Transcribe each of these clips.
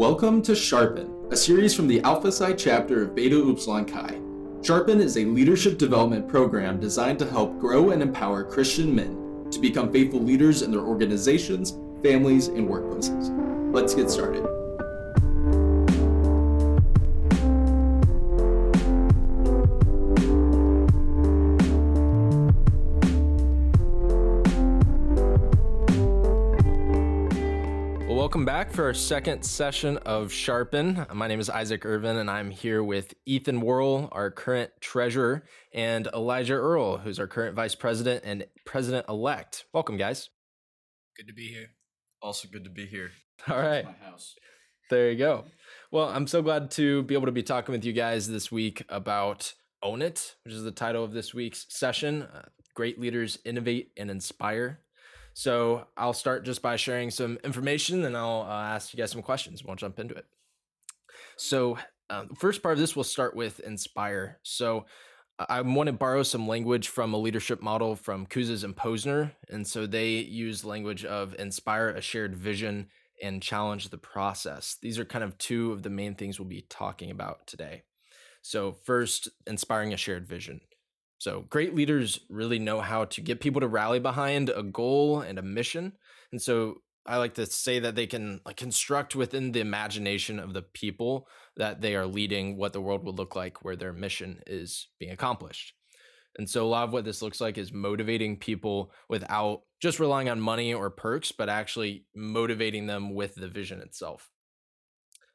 Welcome to Sharpen, a series from the Alpha Psi chapter of Beta Upsilon Chi. Sharpen is a leadership development program designed to help grow and empower Christian men to become faithful leaders in their organizations, families, and workplaces. Let's get started. Back for our second session of Sharpen. My name is Isaac Irvin, and I'm here with Ethan Worrell, our current treasurer, and Elijah Earl, who's our current vice president and president elect. Welcome, guys. Good to be here. Also, good to be here. All right. My house. There you go. Well, I'm so glad to be able to be talking with you guys this week about Own It, which is the title of this week's session. Uh, great leaders innovate and inspire. So I'll start just by sharing some information, and I'll uh, ask you guys some questions. We'll jump into it. So uh, the first part of this, we'll start with inspire. So I want to borrow some language from a leadership model from Kouzes and Posner, and so they use language of inspire a shared vision and challenge the process. These are kind of two of the main things we'll be talking about today. So first, inspiring a shared vision. So great leaders really know how to get people to rally behind a goal and a mission. And so I like to say that they can like construct within the imagination of the people that they are leading what the world would look like where their mission is being accomplished. And so a lot of what this looks like is motivating people without just relying on money or perks, but actually motivating them with the vision itself.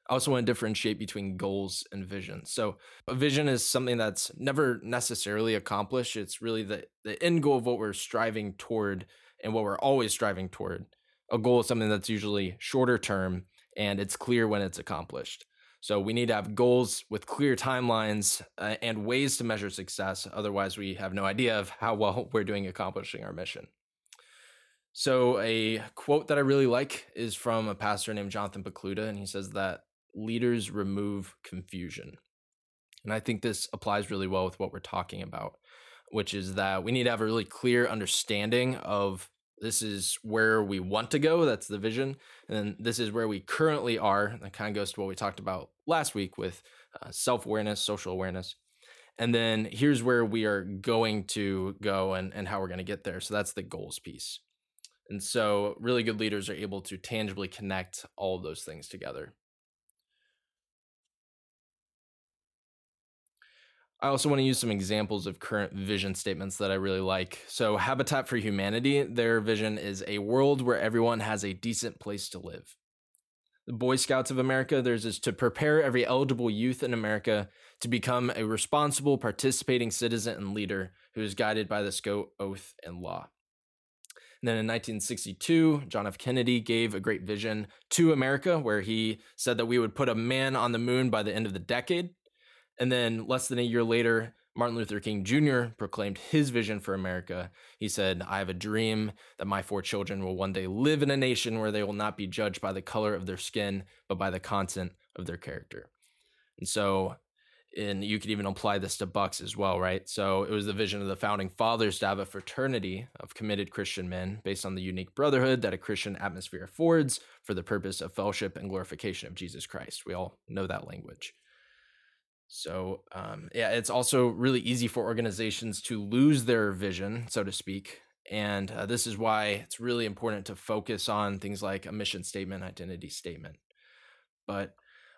I also want to differentiate between goals and vision. So, a vision is something that's never necessarily accomplished. It's really the, the end goal of what we're striving toward and what we're always striving toward. A goal is something that's usually shorter term and it's clear when it's accomplished. So, we need to have goals with clear timelines uh, and ways to measure success. Otherwise, we have no idea of how well we're doing accomplishing our mission. So, a quote that I really like is from a pastor named Jonathan Pokluda, and he says that leaders remove confusion. And I think this applies really well with what we're talking about, which is that we need to have a really clear understanding of this is where we want to go. That's the vision. And then this is where we currently are. That kind of goes to what we talked about last week with uh, self awareness, social awareness. And then here's where we are going to go and, and how we're going to get there. So that's the goals piece. And so, really good leaders are able to tangibly connect all of those things together. I also want to use some examples of current vision statements that I really like. So, Habitat for Humanity, their vision is a world where everyone has a decent place to live. The Boy Scouts of America, theirs is to prepare every eligible youth in America to become a responsible, participating citizen and leader who is guided by the Scout oath and law. And then in 1962, John F. Kennedy gave a great vision to America where he said that we would put a man on the moon by the end of the decade. And then less than a year later, Martin Luther King Jr. proclaimed his vision for America. He said, I have a dream that my four children will one day live in a nation where they will not be judged by the color of their skin, but by the content of their character. And so, and you could even apply this to Bucks as well, right? So it was the vision of the founding fathers to have a fraternity of committed Christian men based on the unique brotherhood that a Christian atmosphere affords for the purpose of fellowship and glorification of Jesus Christ. We all know that language. So, um, yeah, it's also really easy for organizations to lose their vision, so to speak. And uh, this is why it's really important to focus on things like a mission statement, identity statement. But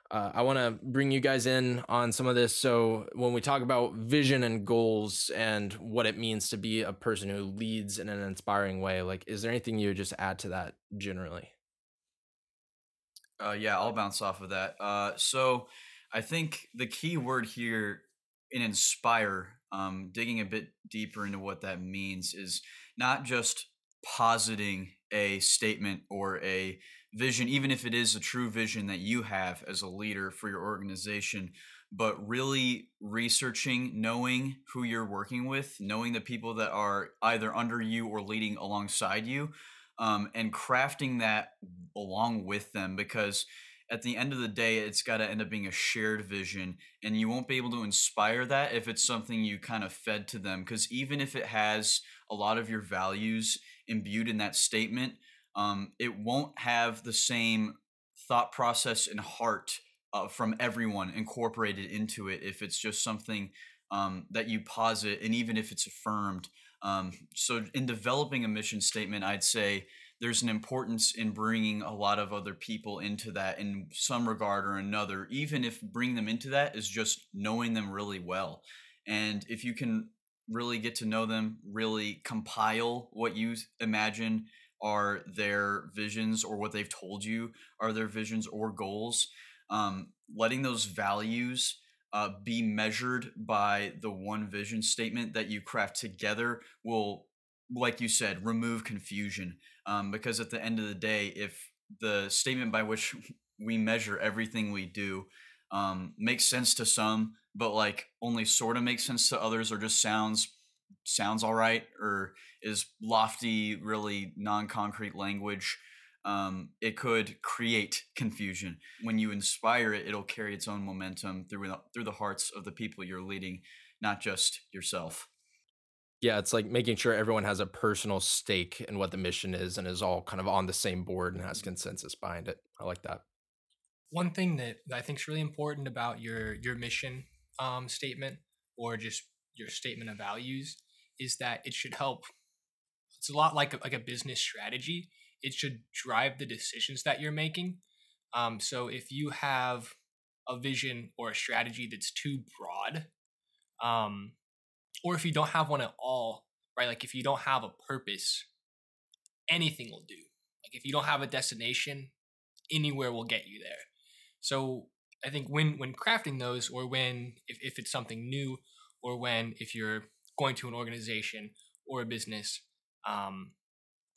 uh, I want to bring you guys in on some of this. So, when we talk about vision and goals and what it means to be a person who leads in an inspiring way, like, is there anything you would just add to that generally? Uh, yeah, I'll bounce off of that. Uh, so, I think the key word here in inspire, um, digging a bit deeper into what that means, is not just positing a statement or a vision, even if it is a true vision that you have as a leader for your organization, but really researching, knowing who you're working with, knowing the people that are either under you or leading alongside you, um, and crafting that along with them because at the end of the day, it's got to end up being a shared vision. And you won't be able to inspire that if it's something you kind of fed to them. Because even if it has a lot of your values imbued in that statement, um, it won't have the same thought process and heart uh, from everyone incorporated into it if it's just something um, that you posit and even if it's affirmed um, so in developing a mission statement i'd say there's an importance in bringing a lot of other people into that in some regard or another even if bringing them into that is just knowing them really well. And if you can really get to know them really compile what you imagine are their visions or what they've told you are their visions or goals um, letting those values uh, be measured by the one vision statement that you craft together will like you said remove confusion um, because at the end of the day if the statement by which we measure everything we do um, makes sense to some but like only sort of makes sense to others or just sounds sounds all right or is lofty really non-concrete language um, it could create confusion. When you inspire it, it'll carry its own momentum through through the hearts of the people you're leading, not just yourself. Yeah, it's like making sure everyone has a personal stake in what the mission is and is all kind of on the same board and has consensus behind it. I like that. One thing that I think is really important about your your mission um, statement or just your statement of values is that it should help. It's a lot like a, like a business strategy it should drive the decisions that you're making. Um, so if you have a vision or a strategy that's too broad, um, or if you don't have one at all, right? Like if you don't have a purpose, anything will do. Like if you don't have a destination, anywhere will get you there. So I think when when crafting those, or when if, if it's something new, or when if you're going to an organization or a business, um,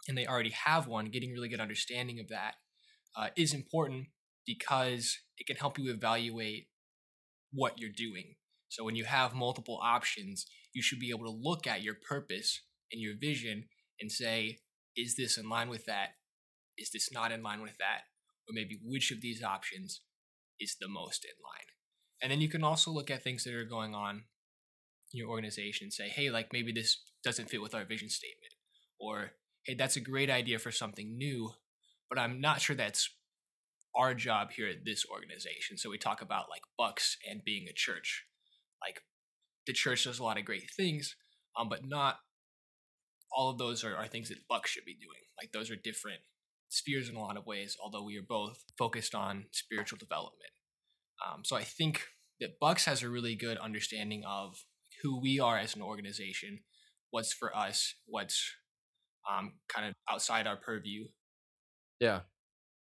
and they already have one, getting really good understanding of that uh, is important because it can help you evaluate what you're doing. So when you have multiple options, you should be able to look at your purpose and your vision and say, is this in line with that? Is this not in line with that? Or maybe which of these options is the most in line? And then you can also look at things that are going on in your organization and say, hey, like maybe this doesn't fit with our vision statement. Or hey, that's a great idea for something new, but I'm not sure that's our job here at this organization. So we talk about like Bucks and being a church. Like the church does a lot of great things, um, but not all of those are, are things that Bucks should be doing. Like those are different spheres in a lot of ways, although we are both focused on spiritual development. Um, so I think that Bucks has a really good understanding of who we are as an organization, what's for us, what's um, kind of outside our purview. Yeah,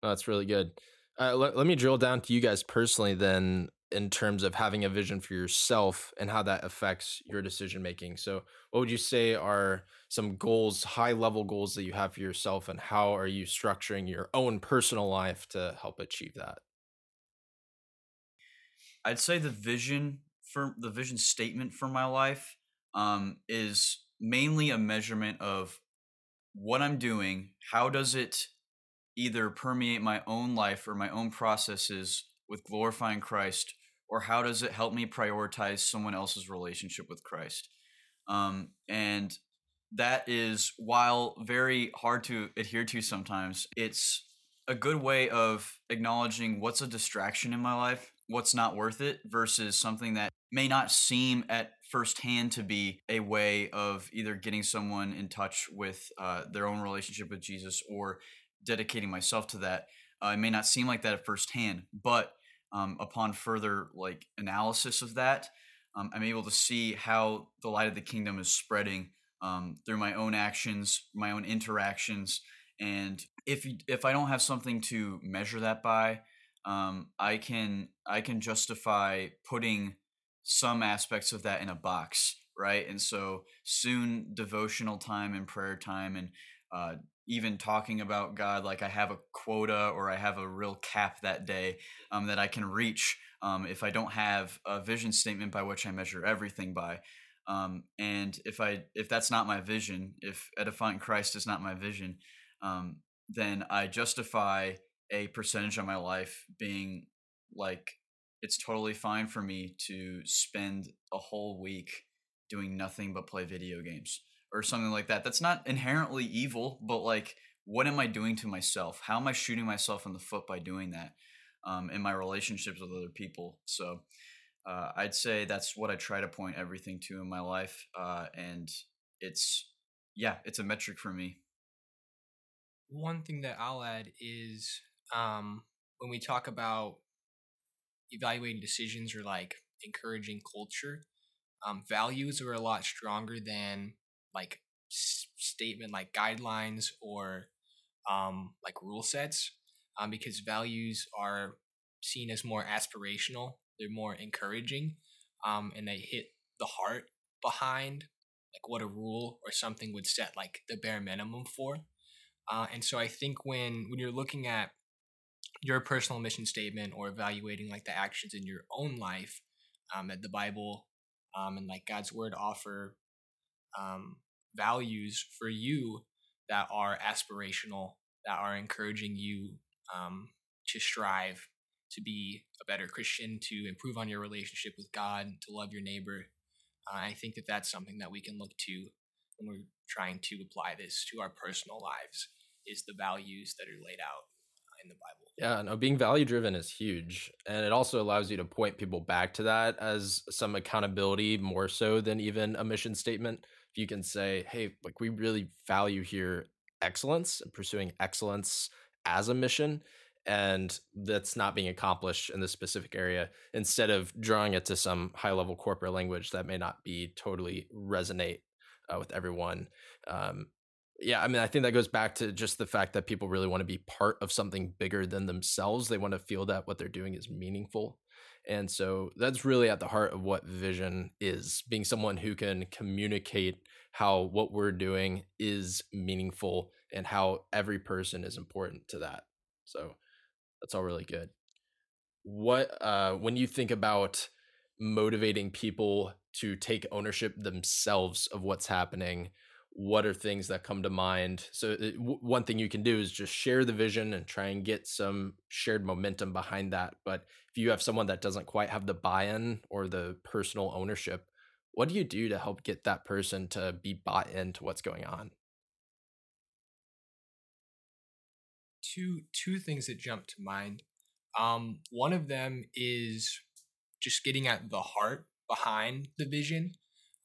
no, that's really good. Uh, let me drill down to you guys personally then in terms of having a vision for yourself and how that affects your decision making. So, what would you say are some goals, high level goals that you have for yourself, and how are you structuring your own personal life to help achieve that? I'd say the vision for the vision statement for my life um, is mainly a measurement of what I'm doing, how does it either permeate my own life or my own processes with glorifying Christ, or how does it help me prioritize someone else's relationship with Christ? Um, and that is, while very hard to adhere to sometimes, it's a good way of acknowledging what's a distraction in my life, what's not worth it, versus something that may not seem at firsthand to be a way of either getting someone in touch with uh, their own relationship with Jesus or dedicating myself to that. Uh, it may not seem like that at firsthand, but um, upon further like analysis of that, um, I'm able to see how the light of the kingdom is spreading um, through my own actions, my own interactions, and if if I don't have something to measure that by, um, I can I can justify putting some aspects of that in a box, right? And so soon devotional time and prayer time and uh, even talking about God, like I have a quota or I have a real cap that day um, that I can reach um, if I don't have a vision statement by which I measure everything by. Um, and if I if that's not my vision, if edifying Christ is not my vision, um, then I justify a percentage of my life being like it's totally fine for me to spend a whole week doing nothing but play video games or something like that. That's not inherently evil, but like what am I doing to myself? How am I shooting myself in the foot by doing that um, in my relationships with other people? So uh, I'd say that's what I try to point everything to in my life. Uh, and it's, yeah, it's a metric for me. One thing that I'll add is um, when we talk about evaluating decisions or like encouraging culture, um, values are a lot stronger than like statement like guidelines or um, like rule sets um, because values are seen as more aspirational they're more encouraging um, and they hit the heart behind like what a rule or something would set like the bare minimum for. Uh, and so i think when when you're looking at your personal mission statement or evaluating like the actions in your own life um, that the bible um, and like god's word offer um, values for you that are aspirational, that are encouraging you um, to strive to be a better Christian, to improve on your relationship with God, to love your neighbor. Uh, I think that that's something that we can look to when we're trying to apply this to our personal lives is the values that are laid out uh, in the Bible. Yeah, no, being value driven is huge. And it also allows you to point people back to that as some accountability more so than even a mission statement if you can say, hey, like we really value here excellence and pursuing excellence as a mission and that's not being accomplished in this specific area instead of drawing it to some high level corporate language that may not be totally resonate uh, with everyone um, yeah i mean i think that goes back to just the fact that people really want to be part of something bigger than themselves. They want to feel that what they're doing is meaningful and so that's really at the heart of what vision is being someone who can communicate how what we're doing is meaningful and how every person is important to that. So that's all really good. What, uh, when you think about motivating people to take ownership themselves of what's happening, what are things that come to mind? So it, w- one thing you can do is just share the vision and try and get some shared momentum behind that but if you have someone that doesn't quite have the buy-in or the personal ownership what do you do to help get that person to be bought into what's going on? Two two things that jump to mind. Um one of them is just getting at the heart behind the vision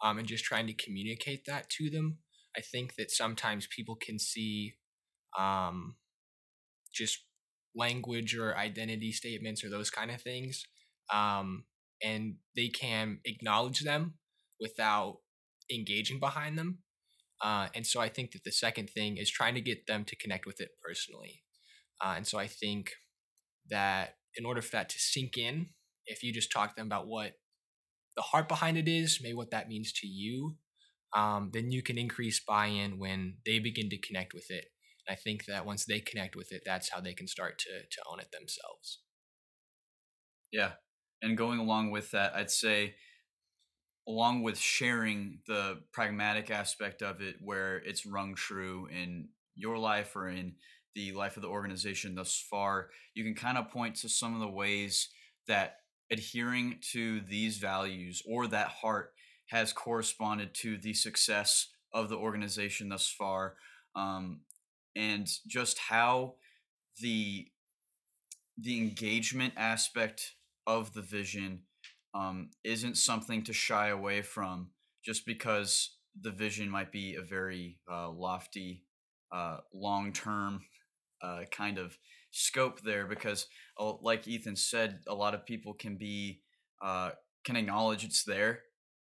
um, and just trying to communicate that to them I think that sometimes people can see um, just language or identity statements or those kind of things, um, and they can acknowledge them without engaging behind them. Uh, and so I think that the second thing is trying to get them to connect with it personally. Uh, and so I think that in order for that to sink in, if you just talk to them about what the heart behind it is, maybe what that means to you, um, then you can increase buy-in when they begin to connect with it. And I think that once they connect with it, that's how they can start to to own it themselves. Yeah, and going along with that, I'd say, along with sharing the pragmatic aspect of it, where it's rung true in your life or in the life of the organization thus far, you can kind of point to some of the ways that adhering to these values or that heart has corresponded to the success of the organization thus far, um, and just how the the engagement aspect of the vision um, isn't something to shy away from just because the vision might be a very uh, lofty, uh, long term uh, kind of scope there. Because, uh, like Ethan said, a lot of people can be uh, can acknowledge it's there,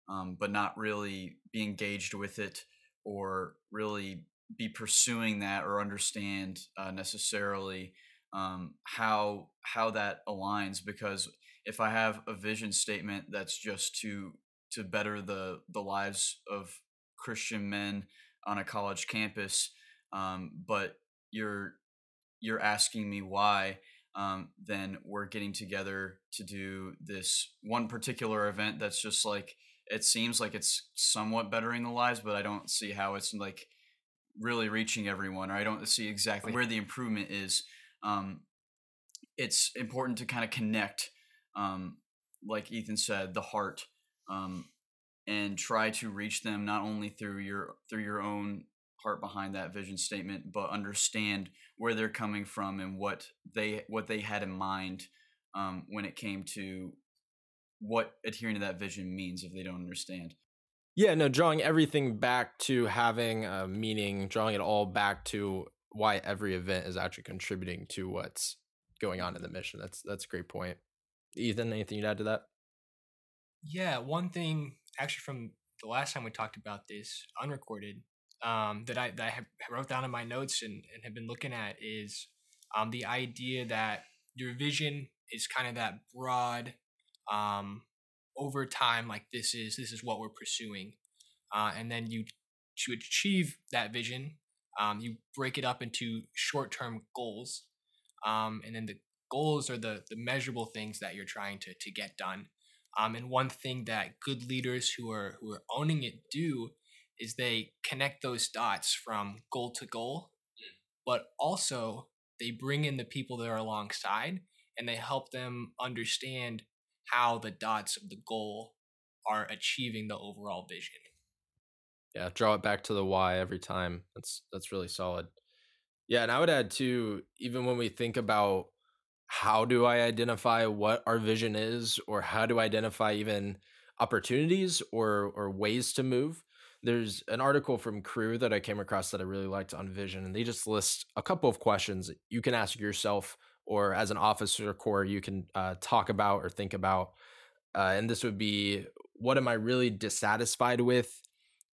um, but not really be engaged with it or really be pursuing that or understand uh, necessarily um, how how that aligns because if I have a vision statement that's just to to better the the lives of Christian men on a college campus, um, but you're you're asking me why, um, then we're getting together to do this one particular event that's just like it seems like it's somewhat bettering the lives, but I don't see how it's like really reaching everyone, or I don't see exactly where the improvement is. Um, it's important to kind of connect, um, like Ethan said, the heart, um, and try to reach them not only through your through your own heart behind that vision statement, but understand where they're coming from and what they what they had in mind um, when it came to what adhering to that vision means if they don't understand. Yeah, no, drawing everything back to having a meaning, drawing it all back to why every event is actually contributing to what's going on in the mission. That's that's a great point. Ethan, anything you'd add to that? Yeah, one thing actually from the last time we talked about this unrecorded um, that I that I have wrote down in my notes and, and have been looking at is um, the idea that your vision is kind of that broad um, over time like this is this is what we're pursuing uh, and then you to achieve that vision um, you break it up into short-term goals um, and then the goals are the the measurable things that you're trying to to get done um, and one thing that good leaders who are who are owning it do is they connect those dots from goal to goal, but also they bring in the people that are alongside and they help them understand how the dots of the goal are achieving the overall vision. Yeah, draw it back to the why every time. That's that's really solid. Yeah, and I would add too, even when we think about how do I identify what our vision is, or how do I identify even opportunities or or ways to move? There's an article from Cru that I came across that I really liked on vision, and they just list a couple of questions you can ask yourself, or as an officer corps you can uh, talk about or think about. Uh, and this would be, what am I really dissatisfied with?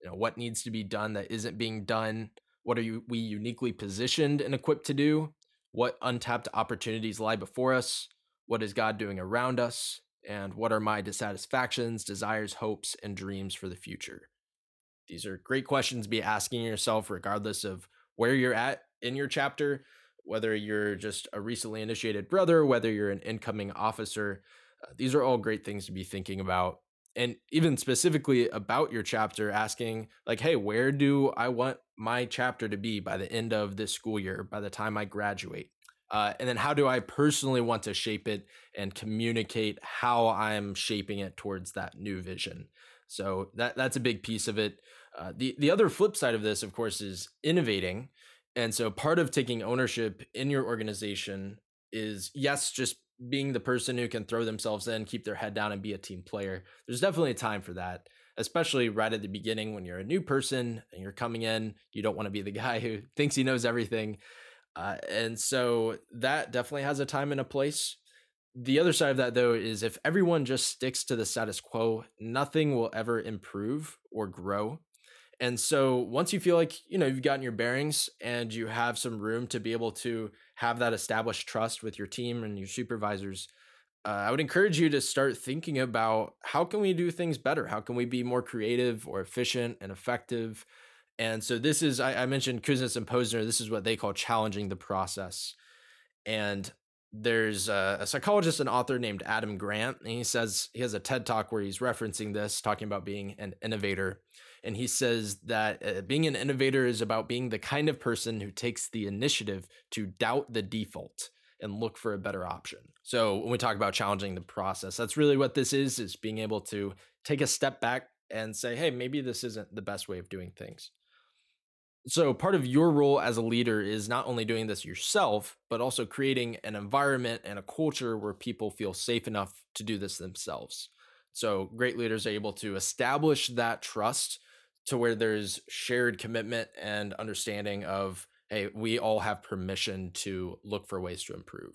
You know, what needs to be done that isn't being done? What are you, we uniquely positioned and equipped to do? What untapped opportunities lie before us? What is God doing around us? And what are my dissatisfactions, desires, hopes, and dreams for the future? These are great questions to be asking yourself, regardless of where you're at in your chapter, whether you're just a recently initiated brother, whether you're an incoming officer. Uh, these are all great things to be thinking about. And even specifically about your chapter, asking, like, hey, where do I want my chapter to be by the end of this school year, by the time I graduate? Uh, and then how do I personally want to shape it and communicate how I'm shaping it towards that new vision? So that that's a big piece of it. Uh, the the other flip side of this, of course, is innovating. And so part of taking ownership in your organization is yes, just being the person who can throw themselves in, keep their head down, and be a team player. There's definitely a time for that especially right at the beginning when you're a new person and you're coming in. You don't want to be the guy who thinks he knows everything. Uh, and so that definitely has a time and a place. The other side of that, though, is if everyone just sticks to the status quo, nothing will ever improve or grow. And so once you feel like, you know, you've gotten your bearings and you have some room to be able to have that established trust with your team and your supervisors, uh, I would encourage you to start thinking about how can we do things better? How can we be more creative or efficient and effective? And so this is, I, I mentioned Kouzes and Posner, this is what they call challenging the process. And there's a, a, psychologist and author named Adam Grant, and he says he has a TED talk where he's referencing this, talking about being an innovator. And he says that uh, being an innovator is about being the kind of person who takes the initiative to doubt the default and look for a better option. So when we talk about challenging the process, that's really what this is, is being able to take a step back and say, hey, maybe this isn't the best way of doing things. So part of your role as a leader is not only doing this yourself, but also creating an environment and a culture where people feel safe enough to do this themselves. So great leaders are able to establish that trust to where there's shared commitment and understanding of hey, we all have permission to look for ways to improve.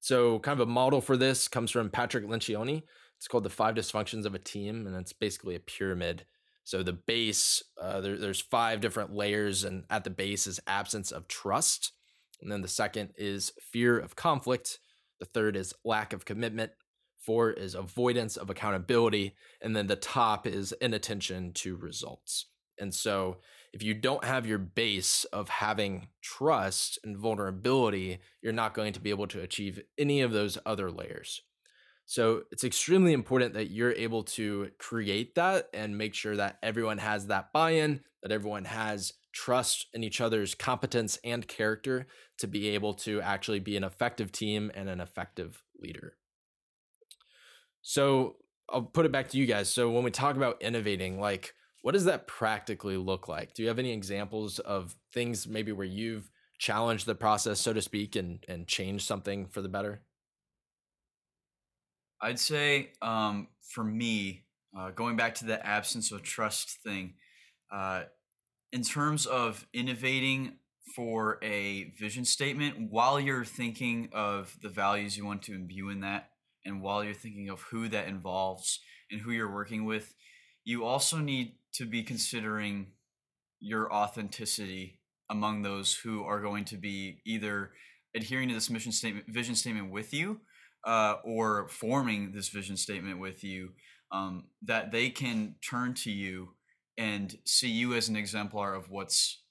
So, kind of a model for this comes from Patrick Lencioni. It's called the five dysfunctions of a team, and it's basically a pyramid. So, the base, uh, there, there's five different layers, and at the base is absence of trust. And then the second is fear of conflict. The third is lack of commitment. Four is avoidance of accountability. And then the top is inattention to results. And so, if you don't have your base of having trust and vulnerability, you're not going to be able to achieve any of those other layers. So it's extremely important that you're able to create that and make sure that everyone has that buy in, that everyone has trust in each other's competence and character to be able to actually be an effective team and an effective leader. So I'll put it back to you guys. So when we talk about innovating, like, what does that practically look like? Do you have any examples of things maybe where you've challenged the process, so to speak, and and changed something for the better? I'd say um, for me, uh, going back to the absence of trust thing, uh, in terms of innovating for a vision statement, while you're thinking of the values you want to imbue in that, and while you're thinking of who that involves and who you're working with, you also need to be considering your authenticity among those who are going to be either adhering to this mission statement, vision statement with you, uh, or forming this vision statement with you, um, that they can turn to you and see you as an exemplar of what's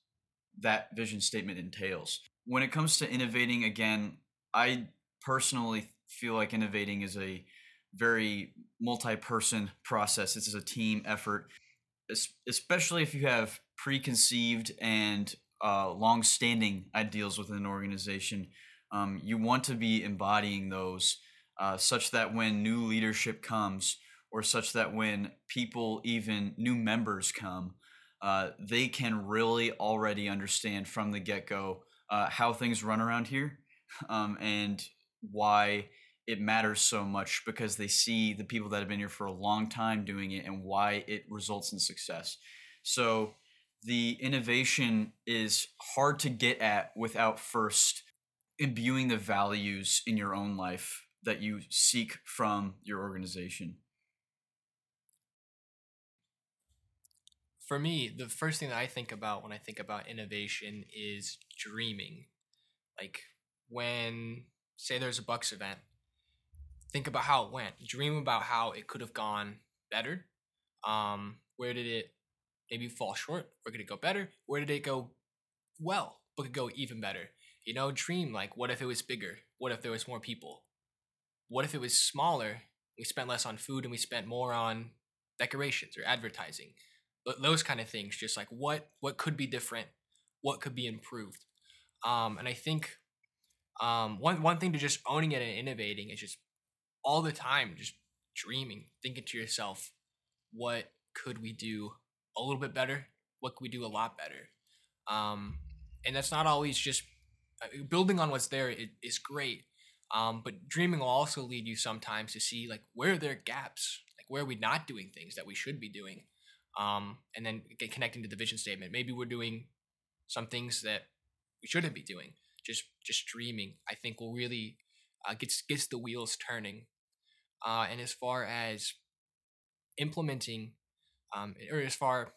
that vision statement entails. When it comes to innovating, again, I personally feel like innovating is a very multi-person process. Is a team effort, especially if you have preconceived and uh, long-standing ideals within an organization. Um, you want to be embodying those, uh, such that when new leadership comes, or such that when people, even new members, come, uh, they can really already understand from the get-go uh, how things run around here, um, and why it matters so much because they see the people that have been here for a long time doing it and why it results in success. So the innovation is hard to get at without first imbuing the values in your own life that you seek from your organization. For me, the first thing that I think about when I think about innovation is dreaming. Like when, say, there's a Bucks event think about how it went. Dream about how it could have gone better. Um, where did it maybe fall short? Where could it go better? Where did it go well, but could go even better? You know, dream like what if it was bigger? What if there was more people? What if it was smaller? We spent less on food and we spent more on decorations or advertising. But Those kind of things, just like what what could be different, what could be improved. Um, and I think um, one one thing to just owning it and innovating is just all the time just dreaming, thinking to yourself, what could we do a little bit better? What could we do a lot better? Um, and that's not always just uh, building on what's there it, is great. Um, but dreaming will also lead you sometimes to see like where are there gaps, like where are we not doing things that we should be doing, um, and then get connecting to the vision statement. Maybe we're doing some things that we shouldn't be doing. Just just dreaming, I think, will really uh, gets gets the wheels turning uh, and as far as implementing, um, or as far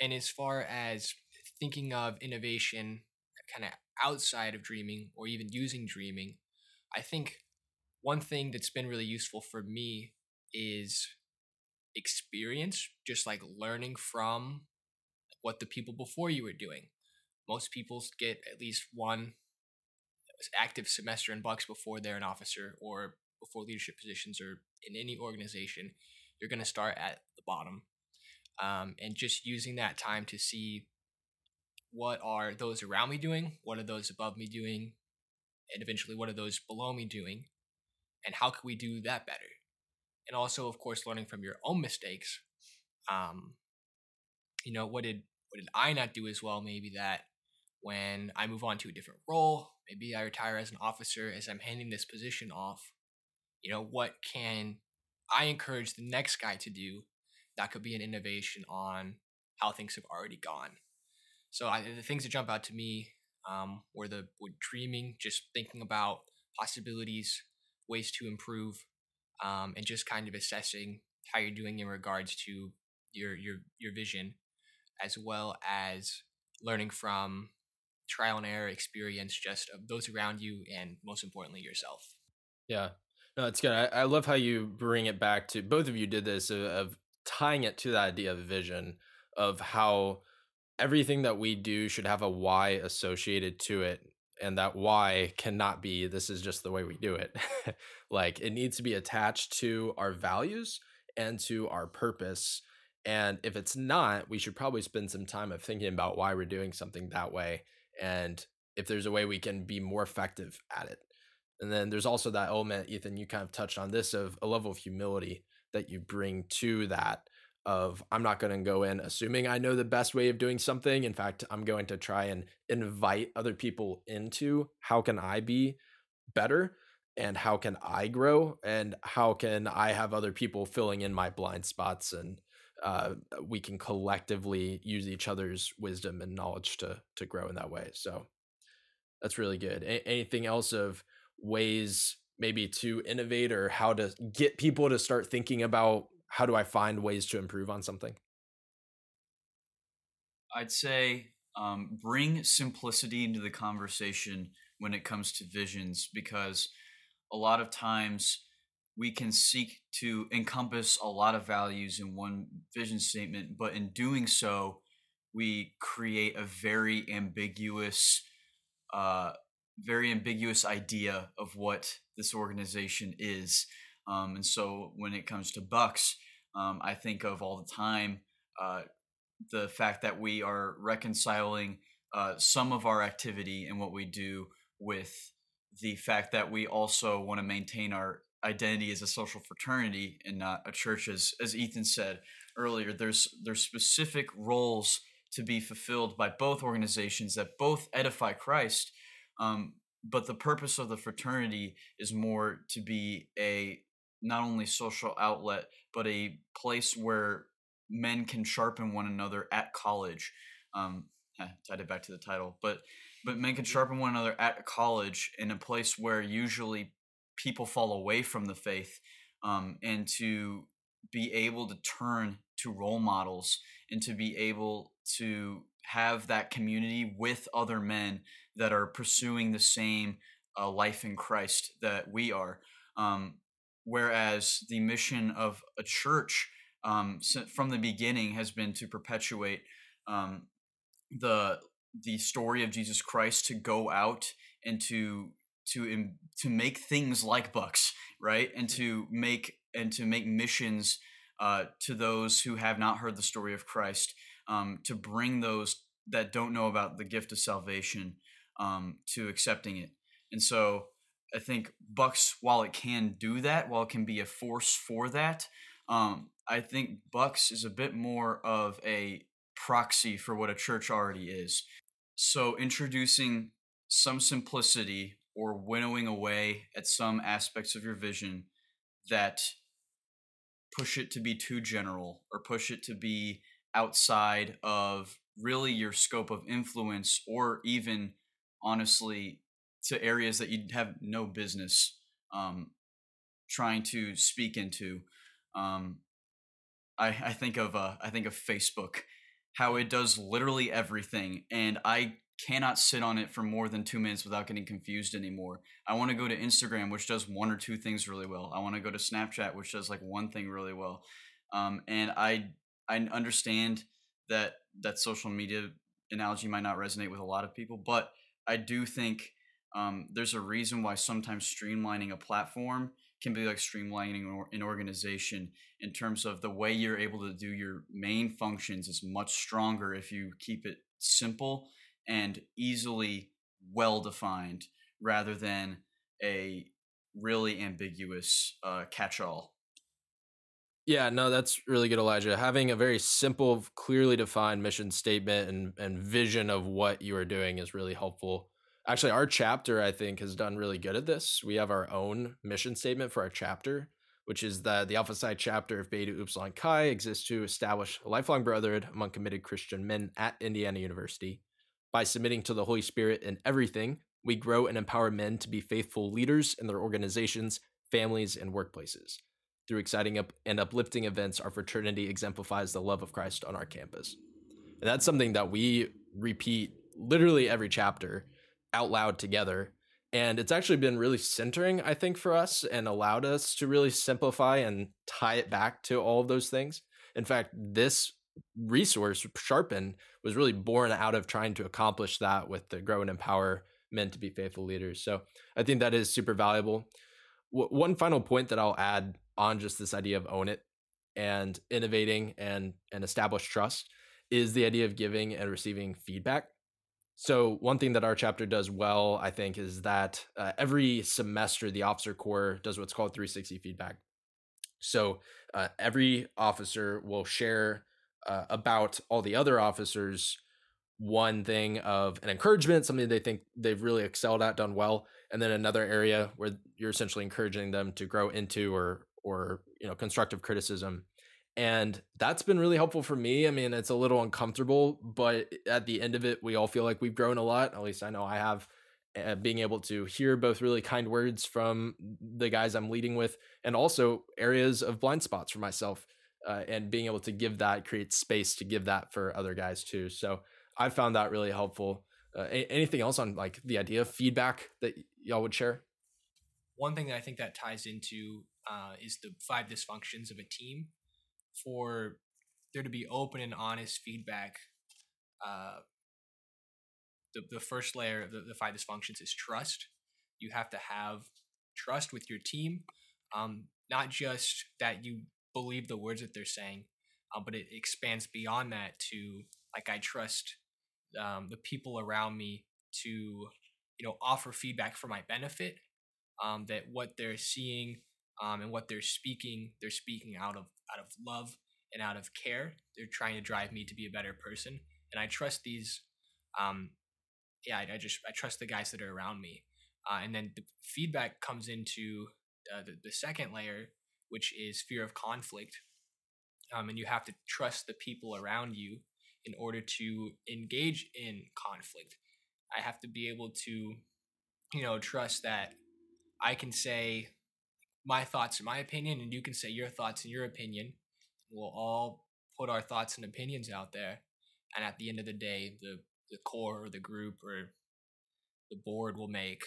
and as far as thinking of innovation kind of outside of dreaming or even using dreaming, I think one thing that's been really useful for me is experience, just like learning from what the people before you were doing. Most people get at least one active semester in Bucks before they're an officer or before leadership positions or in any organization, you're going to start at the bottom. Um, and just using that time to see what are those around me doing, what are those above me doing, and eventually what are those below me doing, and how can we do that better? And also, of course, learning from your own mistakes. Um, you know, what did what did I not do as well? Maybe that when I move on to a different role, maybe I retire as an officer as I'm handing this position off you know what can i encourage the next guy to do that could be an innovation on how things have already gone. So I, the things that jump out to me um, were the were dreaming just thinking about possibilities ways to improve um, and just kind of assessing how you're doing in regards to your your your vision as well as learning from trial and error experience just of those around you and most importantly yourself. Yeah no, it's good. I, I, love how you bring it back to both of you did this of, of tying it to the idea of vision of how everything that we do should have a why associated to it and that why cannot be this is just the way we do it like it needs to be attached to our values and to our purpose and if it's not we should probably spend some time of thinking about why we're doing something that way and if there's a way we can be more effective at it and then there's also that element, Ethan, you kind of touched on this of a level of humility that you bring to that of I'm not going to go in assuming I know the best way of doing something. In fact, I'm going to try and invite other people into how can I be better and how can I grow and how can I have other people filling in my blind spots and uh, we can collectively use each other's wisdom and knowledge to to grow in that way. So that's really good. A- anything else of ways maybe to innovate or how to get people to start thinking about how do I find ways to improve on something? I'd say um, bring simplicity into the conversation when it comes to visions because a lot of times we can seek to encompass a lot of values in one vision statement, but in doing so, we create a very ambiguous, uh, very ambiguous idea of what this organization is. Um, and so when it comes to Bucks, um, I think of all the time uh, the fact that we are reconciling uh, some of our activity and what we do with the fact that we also want to maintain our identity as a social fraternity and not a church as as Ethan said earlier there's there's specific roles to be fulfilled by both organizations that both edify Christ um, but the purpose of the fraternity is more to be a not only social outlet but a place where men can sharpen one another at college. Um, tied it back to the title but but men can sharpen one another at college in a place where usually people fall away from the faith um, and to be able to turn to role models and to be able to have that community with other men that are pursuing the same uh, life in Christ that we are. Um, whereas the mission of a church um, from the beginning has been to perpetuate um, the the story of Jesus Christ to go out and to to to make things like bucks right and to make and to make missions uh, to those who have not heard the story of christ um, to bring those that don't know about the gift of salvation um, to accepting it. And so i think bucks while it can do that while it can be a force for that um, i think bucks is a bit more of a proxy for what a church already is. So introducing some simplicity or winnowing away at some aspects of your vision that push it to be too general or push it to be outside of really your scope of influence or even honestly to areas that you have no business um, trying to speak into um, I, I think of uh, I think of Facebook how it does literally everything and I cannot sit on it for more than two minutes without getting confused anymore. I want to go to Instagram, which does one or two things really well. I want to go to Snapchat, which does like one thing really well. Um, and I I understand that that social media analogy might not resonate with a lot of people, but I do think um, there's a reason why sometimes streamlining a platform can be like streamlining an organization in terms of the way you're able to do your main functions is much stronger if you keep it simple and easily well defined rather than a really ambiguous uh, catch all. Yeah, no, that's really good, Elijah. Having a very simple, clearly defined mission statement and, and vision of what you are doing is really helpful. Actually, our chapter, I think, has done really good at this. We have our own mission statement for our chapter, which is that the Alpha Psi chapter of Beta Upsilon Chi exists to establish a lifelong brotherhood among committed Christian men at Indiana University by submitting to the Holy Spirit in everything, we grow and empower men to be faithful leaders in their organizations, families, and workplaces. Through exciting up and uplifting events, our fraternity exemplifies the love of Christ on our campus. And that's something that we repeat literally every chapter out loud together. And it's actually been really centering, I think, for us and allowed us to really simplify and tie it back to all of those things. In fact, this resource sharpen was really born out of trying to accomplish that with the grow and empower men to be faithful leaders so i think that is super valuable w- one final point that i'll add on just this idea of own it and innovating and and establish trust is the idea of giving and receiving feedback. So one thing that our chapter does well i think is that uh, every semester the officer corps does what's called 360 feedback. So uh, every officer will share uh, about all the other officers one thing of an encouragement, something they think they've really excelled at, done well, and then another area where you're essentially encouraging them to grow into or or you know constructive criticism. And that's been really helpful for me. I mean, it's a little uncomfortable, but at the end of it, we all feel like we've grown a lot. At least I know I have. Uh, being able to hear both really kind words from the guys I'm leading with, and also areas of blind spots for myself, uh, and being able to give that create space to give that for other guys too. So I found that really helpful. Uh, anything else on like the idea of feedback that y'all would share? One thing that I think that ties into uh, is the five dysfunctions of a team. For there to be open and honest feedback, uh, the, the first layer of the, the five dysfunctions is trust. You have to have trust with your team, um, not just that you believe the words that they're saying, uh, but it expands beyond that to like I trust um, the people around me to you know offer feedback for my benefit um, that what they're seeing um, and what they're speaking they're speaking out of out of love and out of care. They're trying to drive me to be a better person. And i trust these um, yeah I, I just i trust the guys that are around me. Uh, and then the feedback comes into uh, the, the second layer which is fear of conflict. Um, and you have to trust the people around you in order to engage in conflict. I have to be able to, you know, trust that I can say my thoughts and my opinion, and you can say your thoughts and your opinion. We'll all put our thoughts and opinions out there. And at the end of the day, the, the core or the group or the board will make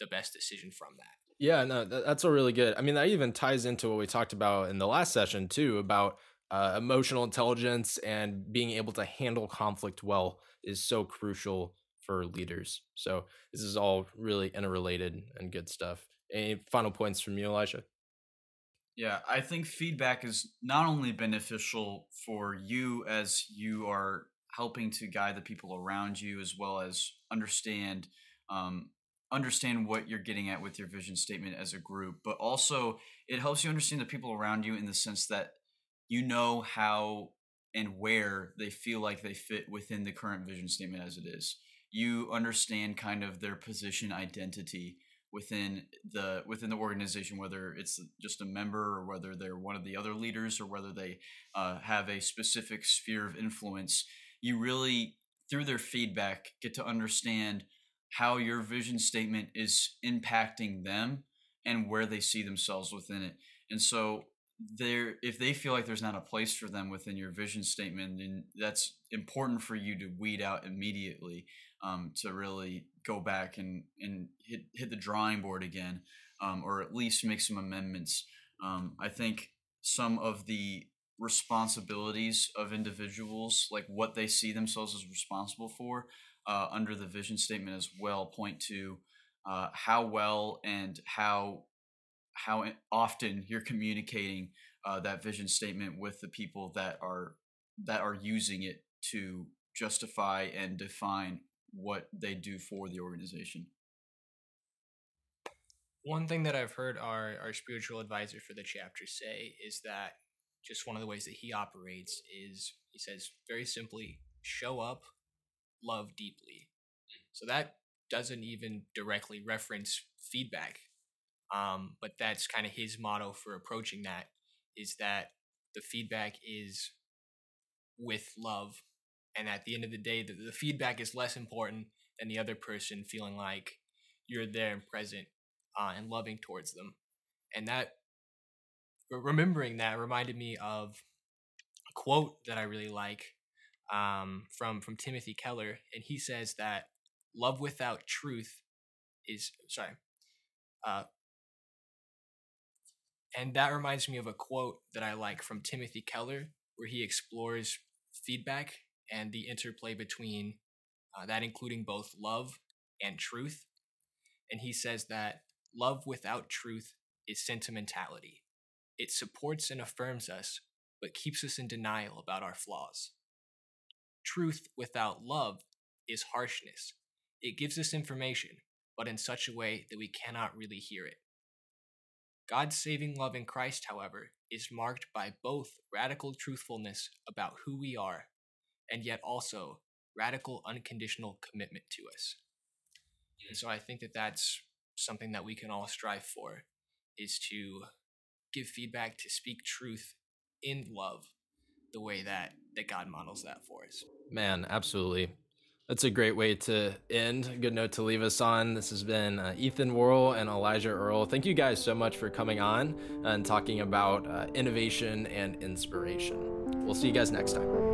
the best decision from that. Yeah, no, that's a really good. I mean, that even ties into what we talked about in the last session too about uh, emotional intelligence and being able to handle conflict well is so crucial for leaders. So this is all really interrelated and good stuff. Any final points from you, Elijah? Yeah, I think feedback is not only beneficial for you as you are helping to guide the people around you, as well as understand um, understand what you're getting at with your vision statement as a group, but also it helps you understand the people around you in the sense that you know how and where they feel like they fit within the current vision statement as it is. You understand kind of their position identity within the within the organization, whether it's just a member or whether they're one of the other leaders or whether they uh, have a specific sphere of influence. You really, through their feedback, get to understand how your vision statement is impacting them and where they see themselves within it. And so there if they feel like there's not a place for them within your vision statement then that's important for you to weed out immediately um, to really go back and and hit hit the drawing board again um, or at least make some amendments. Um, i think some of the responsibilities of individuals like what they see themselves as responsible for uh, under the vision statement as well point to uh, how well and how how often you're communicating uh, that vision statement with the people that are that are using it to justify and define what they do for the organization. One thing that I've heard our, our spiritual advisor for the chapter say is that just one of the ways that he operates is he says very simply, show up, love deeply. So that doesn't even directly reference feedback um, but that's kind of his motto for approaching that is that the feedback is with love. And at the end of the day, the, the feedback is less important than the other person feeling like you're there and present uh, and loving towards them. And that, remembering that reminded me of a quote that I really like um, from, from Timothy Keller. And he says that love without truth is, sorry, uh, and that reminds me of a quote that I like from Timothy Keller, where he explores feedback and the interplay between uh, that, including both love and truth. And he says that love without truth is sentimentality. It supports and affirms us, but keeps us in denial about our flaws. Truth without love is harshness. It gives us information, but in such a way that we cannot really hear it. God's saving love in Christ, however, is marked by both radical truthfulness about who we are and yet also radical unconditional commitment to us. And so I think that that's something that we can all strive for is to give feedback to speak truth in love the way that that God models that for us. Man, absolutely. That's a great way to end. Good note to leave us on. This has been uh, Ethan Worrell and Elijah Earl. Thank you guys so much for coming on and talking about uh, innovation and inspiration. We'll see you guys next time.